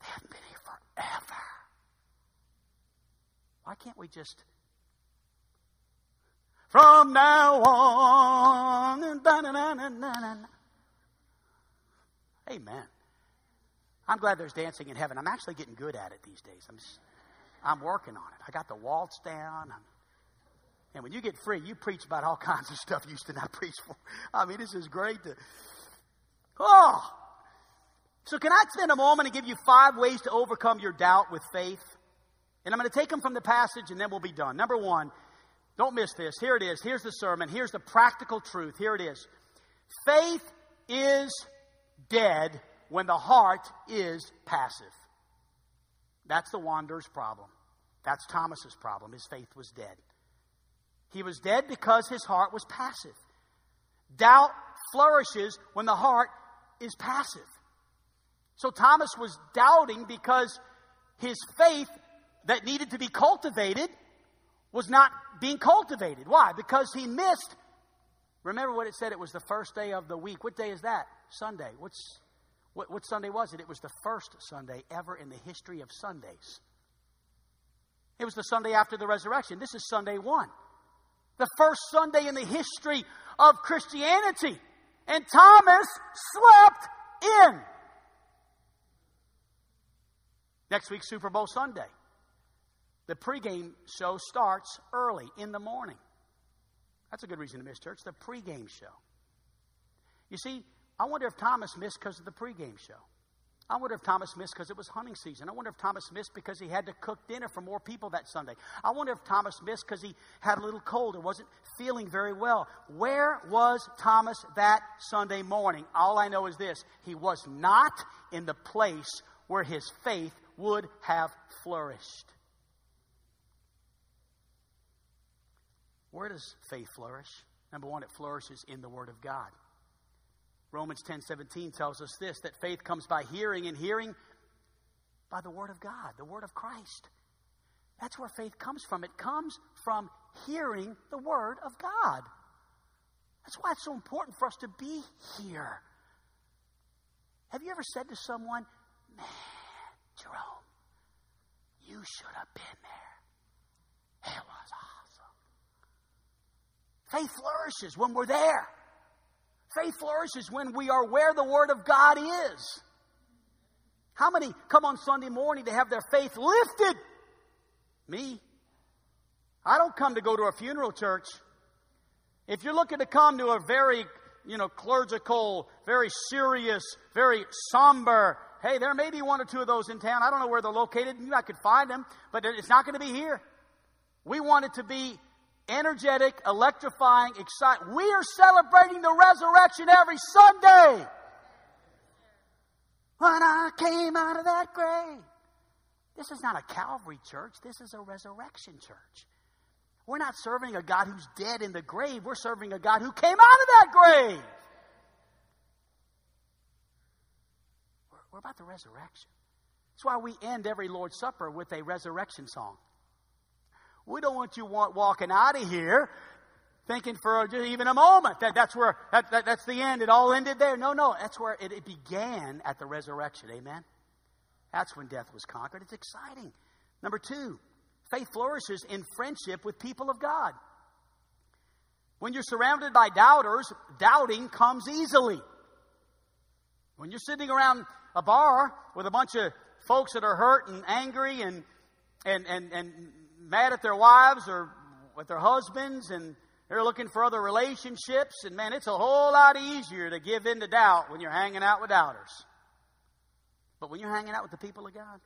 They haven't been here forever. Why can't we just, from now on, Amen. I'm glad there's dancing in heaven. I'm actually getting good at it these days. I'm, just, I'm working on it. I got the waltz down. and when you get free, you preach about all kinds of stuff you used to not preach for. I mean, this is great to. Oh! So, can I spend a moment and give you five ways to overcome your doubt with faith? And I'm going to take them from the passage and then we'll be done. Number one, don't miss this. Here it is. Here's the sermon. Here's the practical truth. Here it is. Faith is dead when the heart is passive. That's the wanderer's problem. That's Thomas's problem. His faith was dead. He was dead because his heart was passive. Doubt flourishes when the heart is passive. So Thomas was doubting because his faith that needed to be cultivated was not being cultivated. Why? Because he missed. Remember what it said? It was the first day of the week. What day is that? Sunday. What's what, what Sunday was it? It was the first Sunday ever in the history of Sundays. It was the Sunday after the resurrection. This is Sunday one. The first Sunday in the history of Christianity. And Thomas slept in. Next week, Super Bowl Sunday. The pregame show starts early in the morning. That's a good reason to miss church, the pregame show. You see, I wonder if Thomas missed because of the pregame show. I wonder if Thomas missed because it was hunting season. I wonder if Thomas missed because he had to cook dinner for more people that Sunday. I wonder if Thomas missed because he had a little cold or wasn't feeling very well. Where was Thomas that Sunday morning? All I know is this he was not in the place where his faith would have flourished. Where does faith flourish? Number one, it flourishes in the Word of God. Romans 10 17 tells us this that faith comes by hearing, and hearing by the Word of God, the Word of Christ. That's where faith comes from. It comes from hearing the Word of God. That's why it's so important for us to be here. Have you ever said to someone, Man, Jerome, you should have been there? It was awesome. Faith flourishes when we're there. Faith flourishes when we are where the Word of God is. How many come on Sunday morning to have their faith lifted? Me. I don't come to go to a funeral church. If you're looking to come to a very, you know, clerical, very serious, very somber, hey, there may be one or two of those in town. I don't know where they're located. I could find them, but it's not going to be here. We want it to be energetic, electrifying, exciting. We are celebrating the resurrection every Sunday. When I came out of that grave. This is not a Calvary church, this is a resurrection church. We're not serving a God who's dead in the grave, we're serving a God who came out of that grave. We're, about the resurrection. That's why we end every Lord's Supper with a resurrection song. We don't want you walking out of here thinking for even a moment that that's where that, that, that's the end. It all ended there. No, no, that's where it, it began at the resurrection. Amen. That's when death was conquered. It's exciting. Number two, faith flourishes in friendship with people of God. When you're surrounded by doubters, doubting comes easily. When you're sitting around a bar with a bunch of folks that are hurt and angry and and and, and mad at their wives or with their husbands and they're looking for other relationships. And man, it's a whole lot easier to give in to doubt when you're hanging out with doubters. But when you're hanging out with the people of God,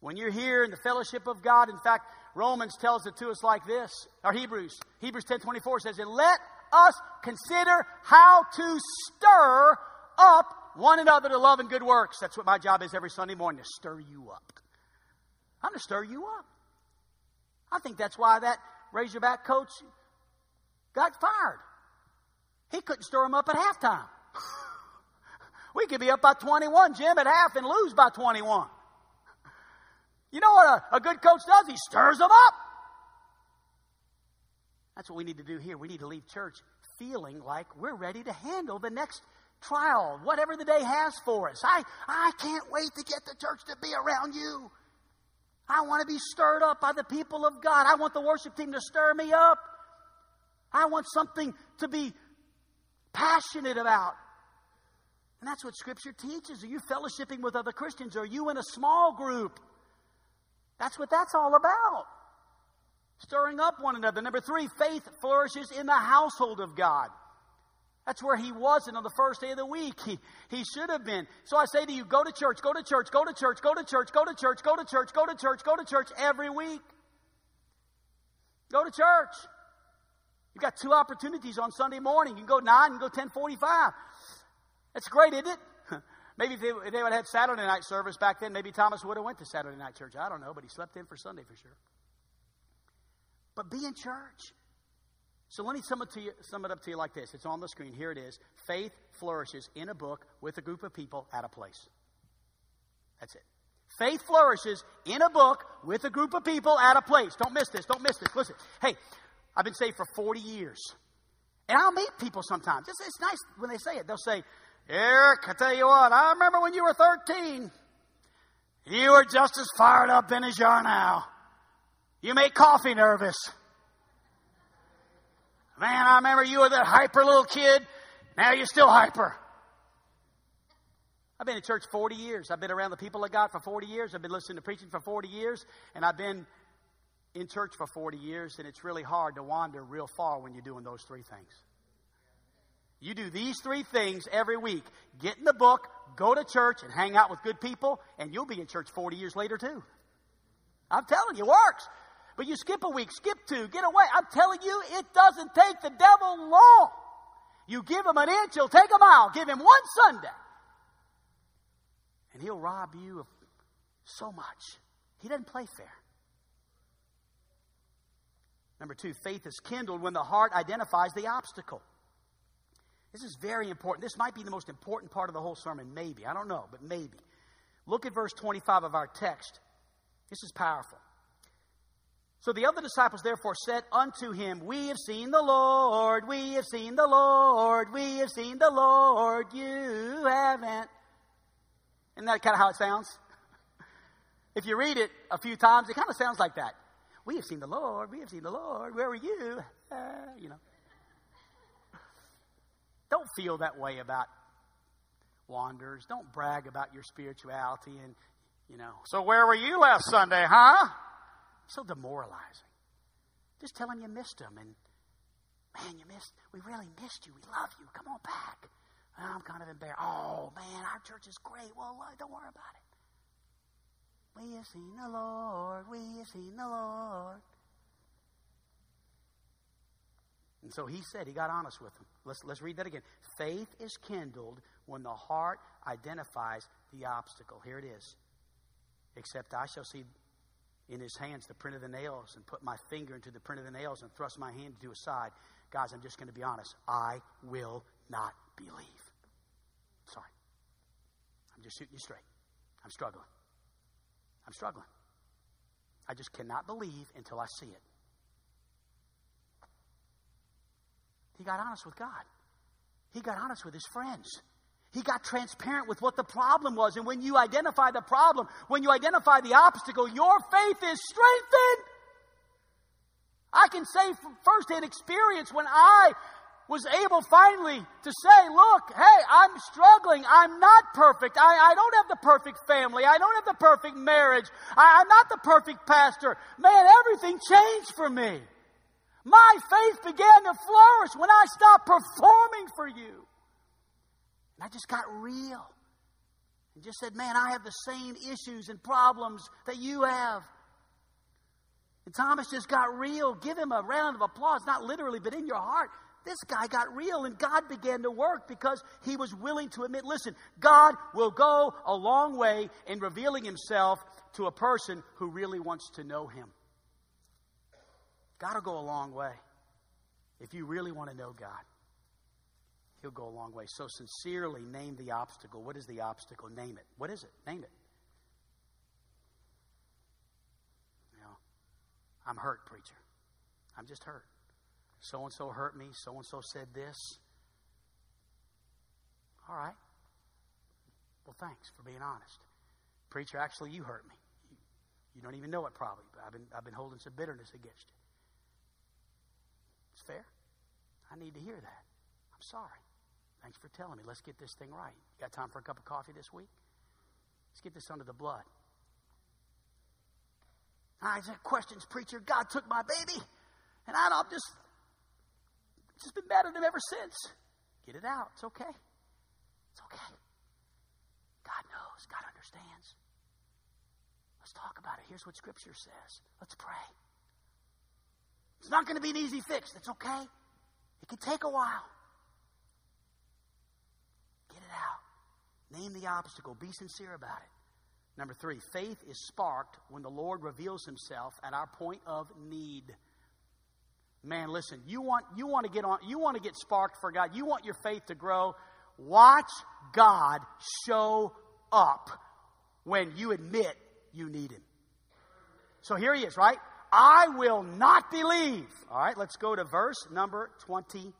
when you're here in the fellowship of God, in fact, Romans tells it to us like this, or Hebrews, Hebrews 10 24 says, And let us consider how to stir up one another to love and good works. That's what my job is every Sunday morning, to stir you up. I'm to stir you up. I think that's why that Razorback coach got fired. He couldn't stir them up at halftime. we could be up by 21, Jim, at half and lose by 21. You know what a, a good coach does? He stirs them up. That's what we need to do here. We need to leave church feeling like we're ready to handle the next trial, whatever the day has for us. I, I can't wait to get the church to be around you. I want to be stirred up by the people of God. I want the worship team to stir me up. I want something to be passionate about. And that's what Scripture teaches. Are you fellowshipping with other Christians? Are you in a small group? That's what that's all about. Stirring up one another. Number three, faith flourishes in the household of God. That's where he wasn't on the first day of the week. He, he should have been. So I say to you, go to church, go to church, go to church, go to church, go to church, go to church, go to church, go to church every week. Go to church. You've got two opportunities on Sunday morning. You can go 9, you can go 1045. That's great, isn't it? maybe if they, if they would have had Saturday night service back then, maybe Thomas would have went to Saturday night church. I don't know, but he slept in for Sunday for sure. But be in church. So let me sum it, you, sum it up to you like this. It's on the screen. Here it is. Faith flourishes in a book with a group of people at a place. That's it. Faith flourishes in a book with a group of people at a place. Don't miss this. Don't miss this. Listen. Hey, I've been saved for 40 years. And I'll meet people sometimes. It's, it's nice when they say it. They'll say, Eric, I tell you what, I remember when you were 13. You were just as fired up then as you are now. You make coffee nervous. Man, I remember you were that hyper little kid. Now you're still hyper. I've been in church 40 years. I've been around the people of God for 40 years. I've been listening to preaching for 40 years. And I've been in church for 40 years. And it's really hard to wander real far when you're doing those three things. You do these three things every week get in the book, go to church, and hang out with good people, and you'll be in church 40 years later, too. I'm telling you, it works. But you skip a week, skip two, get away. I'm telling you, it doesn't take the devil long. You give him an inch, he'll take a mile. Give him one Sunday. And he'll rob you of so much. He doesn't play fair. Number two, faith is kindled when the heart identifies the obstacle. This is very important. This might be the most important part of the whole sermon, maybe. I don't know, but maybe. Look at verse 25 of our text. This is powerful. So the other disciples therefore said unto him, We have seen the Lord, we have seen the Lord, we have seen the Lord, you haven't. Isn't that kind of how it sounds? if you read it a few times, it kind of sounds like that. We have seen the Lord, we have seen the Lord, where were you? Uh, you know. Don't feel that way about wanderers. Don't brag about your spirituality and, you know, so where were you last Sunday, huh? So demoralizing. Just tell them you missed them and, man, you missed, we really missed you. We love you. Come on back. I'm kind of embarrassed. Oh, man, our church is great. Well, don't worry about it. We have seen the Lord. We have seen the Lord. And so he said, he got honest with him. Let's, let's read that again. Faith is kindled when the heart identifies the obstacle. Here it is. Except I shall see in his hands the print of the nails and put my finger into the print of the nails and thrust my hand to his side. Guys, I'm just going to be honest. I will not believe. Sorry. I'm just shooting you straight. I'm struggling. I'm struggling. I just cannot believe until I see it. He got honest with God. He got honest with his friends. He got transparent with what the problem was. And when you identify the problem, when you identify the obstacle, your faith is strengthened. I can say from firsthand experience when I was able finally to say, look, hey, I'm struggling. I'm not perfect. I, I don't have the perfect family. I don't have the perfect marriage. I, I'm not the perfect pastor. Man, everything changed for me. My faith began to flourish when I stopped performing for you. And I just got real and just said, Man, I have the same issues and problems that you have. And Thomas just got real. Give him a round of applause, not literally, but in your heart. This guy got real and God began to work because he was willing to admit listen, God will go a long way in revealing himself to a person who really wants to know him. God will go a long way. If you really want to know God, He'll go a long way. So sincerely name the obstacle. What is the obstacle? Name it. What is it? Name it. You know, I'm hurt, preacher. I'm just hurt. So and so hurt me. So and so said this. All right. Well, thanks for being honest. Preacher, actually, you hurt me. You don't even know it probably, but I've been, I've been holding some bitterness against you. It's fair. I need to hear that. I'm sorry. Thanks for telling me. Let's get this thing right. You got time for a cup of coffee this week? Let's get this under the blood. I said, questions, preacher. God took my baby, and I've just, just been mad at him ever since. Get it out. It's okay. It's okay. God knows. God understands. Let's talk about it. Here's what Scripture says. Let's pray. It's not going to be an easy fix. That's okay. It can take a while. Get it out. Name the obstacle. Be sincere about it. Number three, faith is sparked when the Lord reveals himself at our point of need. Man, listen, you want, you want to get on, you want to get sparked for God. You want your faith to grow. Watch God show up when you admit you need him. So here he is, right? I will not believe. All right, let's go to verse number 26.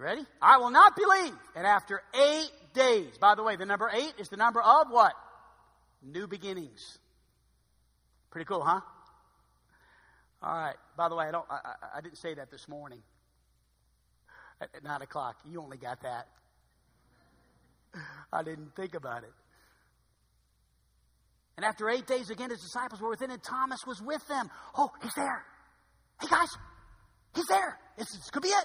You ready? I will not believe. And after eight days, by the way, the number eight is the number of what? New beginnings. Pretty cool, huh? All right. By the way, I don't. I, I didn't say that this morning at, at nine o'clock. You only got that. I didn't think about it. And after eight days, again, his disciples were within, and Thomas was with them. Oh, he's there. Hey, guys, he's there. This, this could be it.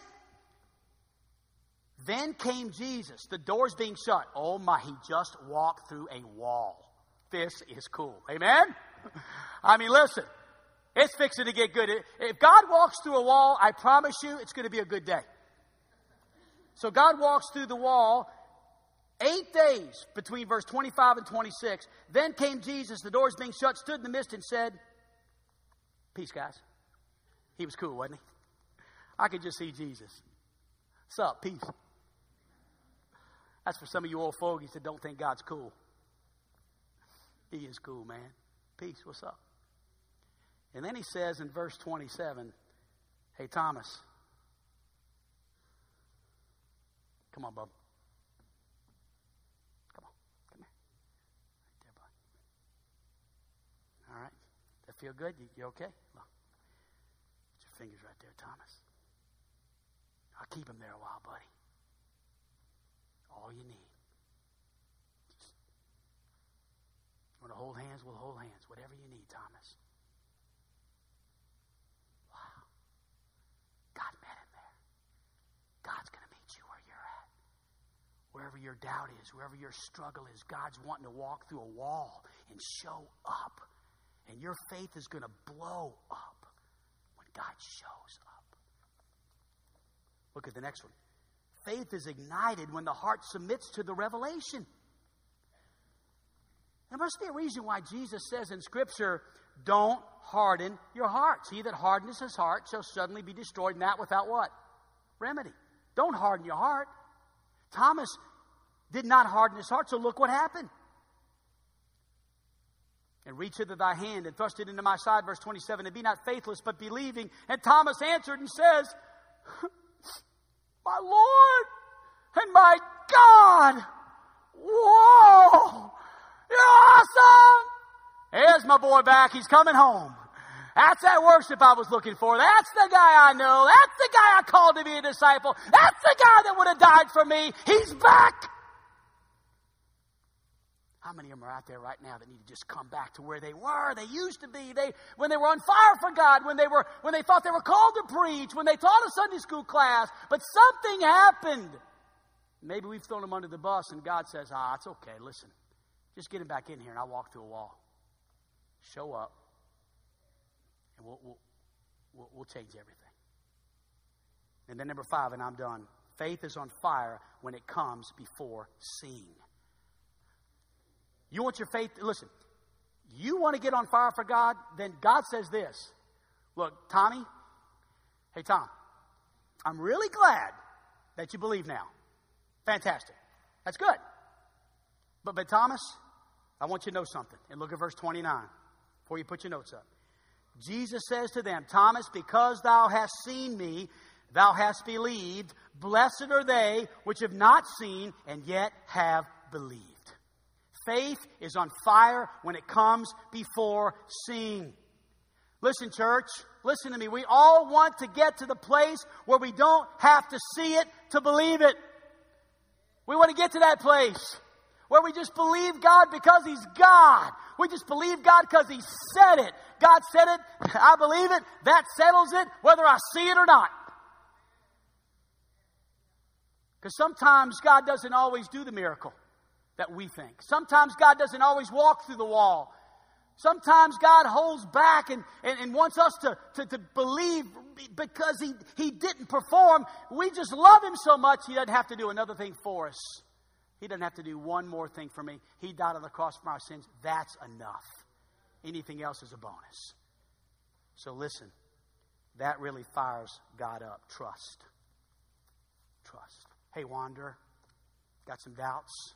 Then came Jesus, the doors being shut. Oh my, he just walked through a wall. This is cool. Amen? I mean, listen, it's fixing to get good. If God walks through a wall, I promise you it's going to be a good day. So God walks through the wall. Eight days between verse 25 and 26. Then came Jesus, the doors being shut, stood in the midst and said, Peace, guys. He was cool, wasn't he? I could just see Jesus. What's up? Peace. That's for some of you old fogies that don't think God's cool. He is cool, man. Peace. What's up? And then he says in verse 27, Hey, Thomas, come on, bub. Come on. Come here. Right there, bud. All right. That feel good? You, you okay? Well, put your fingers right there, Thomas. I'll keep him there a while, buddy. All you need. Want to hold hands? We'll hold hands. Whatever you need, Thomas. Wow. God met him there. God's going to meet you where you're at. Wherever your doubt is, wherever your struggle is, God's wanting to walk through a wall and show up. And your faith is going to blow up when God shows up. Look at the next one. Faith is ignited when the heart submits to the revelation. There must be a reason why Jesus says in Scripture, don't harden your hearts. He that hardens his heart shall suddenly be destroyed, and that without what? Remedy. Don't harden your heart. Thomas did not harden his heart, so look what happened. And reach hither thy hand and thrust it into my side, verse 27, and be not faithless, but believing. And Thomas answered and says, My Lord and my God. Whoa! You're awesome! Here's my boy back. He's coming home. That's that worship I was looking for. That's the guy I know. That's the guy I called to be a disciple. That's the guy that would have died for me. He's back. How many of them are out there right now that need to just come back to where they were? They used to be. They when they were on fire for God, when they were when they thought they were called to preach, when they taught a Sunday school class, but something happened. Maybe we've thrown him under the bus, and God says, "Ah, it's okay. Listen, just get him back in here, and I'll walk through a wall. Show up, and we'll we'll, we'll, we'll change everything." And then number five, and I'm done. Faith is on fire when it comes before seeing. You want your faith, listen, you want to get on fire for God, then God says this. Look, Tommy, hey, Tom, I'm really glad that you believe now. Fantastic. That's good. But, but Thomas, I want you to know something. And look at verse 29 before you put your notes up. Jesus says to them, Thomas, because thou hast seen me, thou hast believed. Blessed are they which have not seen and yet have believed. Faith is on fire when it comes before seeing. Listen, church, listen to me. We all want to get to the place where we don't have to see it to believe it. We want to get to that place where we just believe God because He's God. We just believe God because He said it. God said it, I believe it, that settles it, whether I see it or not. Because sometimes God doesn't always do the miracle that we think. Sometimes God doesn't always walk through the wall. Sometimes God holds back and, and, and wants us to, to, to, believe because he, he didn't perform. We just love Him so much, He doesn't have to do another thing for us. He doesn't have to do one more thing for me. He died on the cross for our sins. That's enough. Anything else is a bonus. So listen, that really fires God up. Trust. Trust. Hey, wanderer, got some doubts?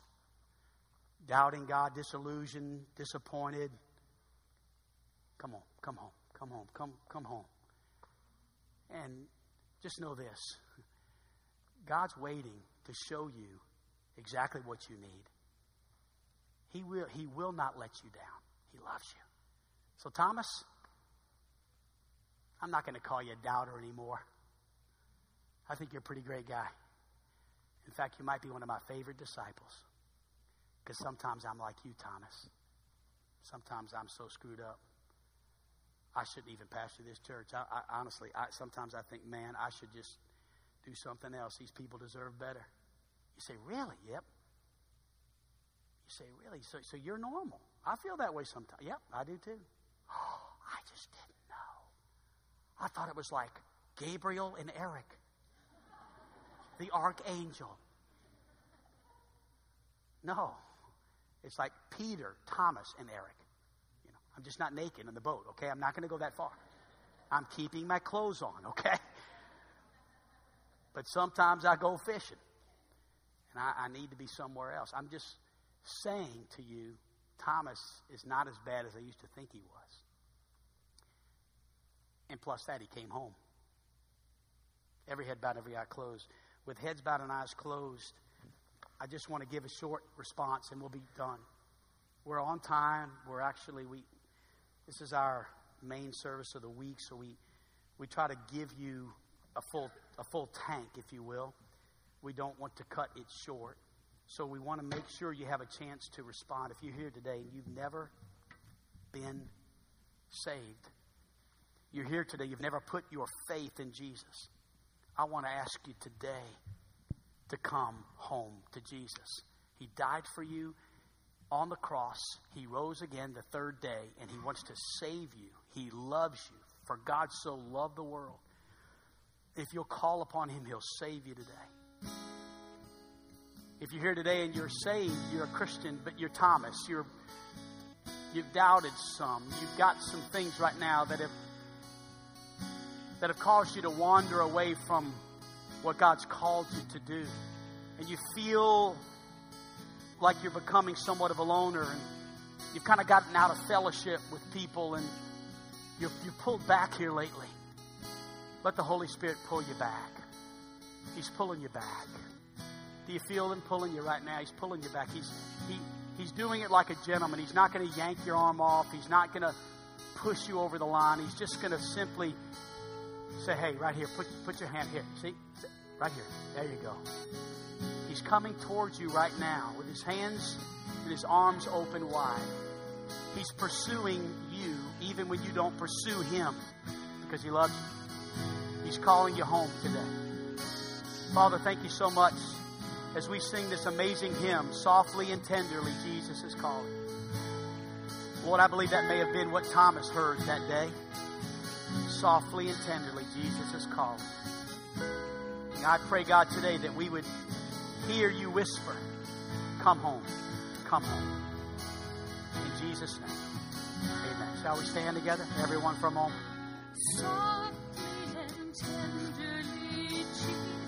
doubting God, disillusioned, disappointed. Come on, come home, come home, come, come home. And just know this God's waiting to show you exactly what you need. He will, he will not let you down. He loves you. So, Thomas, I'm not going to call you a doubter anymore. I think you're a pretty great guy. In fact, you might be one of my favorite disciples. Because sometimes I'm like you, Thomas. Sometimes I'm so screwed up. I shouldn't even pastor this church. I, I honestly, I, sometimes I think, man, I should just do something else. These people deserve better. You say, Really? Yep. You say, Really? So, so you're normal. I feel that way sometimes. Yep, I do too. Oh, I just didn't know. I thought it was like Gabriel and Eric, the archangel. No, it's like Peter, Thomas, and Eric. I'm just not naked in the boat, okay? I'm not going to go that far. I'm keeping my clothes on, okay? But sometimes I go fishing, and I, I need to be somewhere else. I'm just saying to you, Thomas is not as bad as I used to think he was. And plus that, he came home. Every head bowed, every eye closed. With heads bowed and eyes closed, I just want to give a short response and we'll be done. We're on time. We're actually we this is our main service of the week, so we we try to give you a full a full tank, if you will. We don't want to cut it short. So we want to make sure you have a chance to respond. If you're here today and you've never been saved, you're here today, you've never put your faith in Jesus. I want to ask you today to come home to Jesus. He died for you on the cross. He rose again the third day, and He wants to save you. He loves you. For God so loved the world. If you'll call upon Him, He'll save you today. If you're here today and you're saved, you're a Christian, but you're Thomas. You're you've doubted some. You've got some things right now that have that have caused you to wander away from what God's called you to do. And you feel like you're becoming somewhat of a loner and you've kind of gotten out of fellowship with people and you've, you're pulled back here lately. Let the Holy Spirit pull you back. He's pulling you back. Do you feel him pulling you right now? He's pulling you back. He's he he's doing it like a gentleman. He's not going to yank your arm off. He's not going to push you over the line. He's just going to simply say, "Hey, right here, put put your hand here. See, right here. There you go." He's coming towards you right now with his hands and his arms open wide. He's pursuing you even when you don't pursue him because he loves you. He's calling you home today. Father, thank you so much as we sing this amazing hymn, Softly and Tenderly, Jesus is calling. Lord, I believe that may have been what Thomas heard that day. Softly and tenderly, Jesus is calling. And I pray, God, today that we would hear you whisper, Come home, come home. In Jesus' name. Amen. Shall we stand together, everyone, for a moment? Softly and tenderly, Jesus.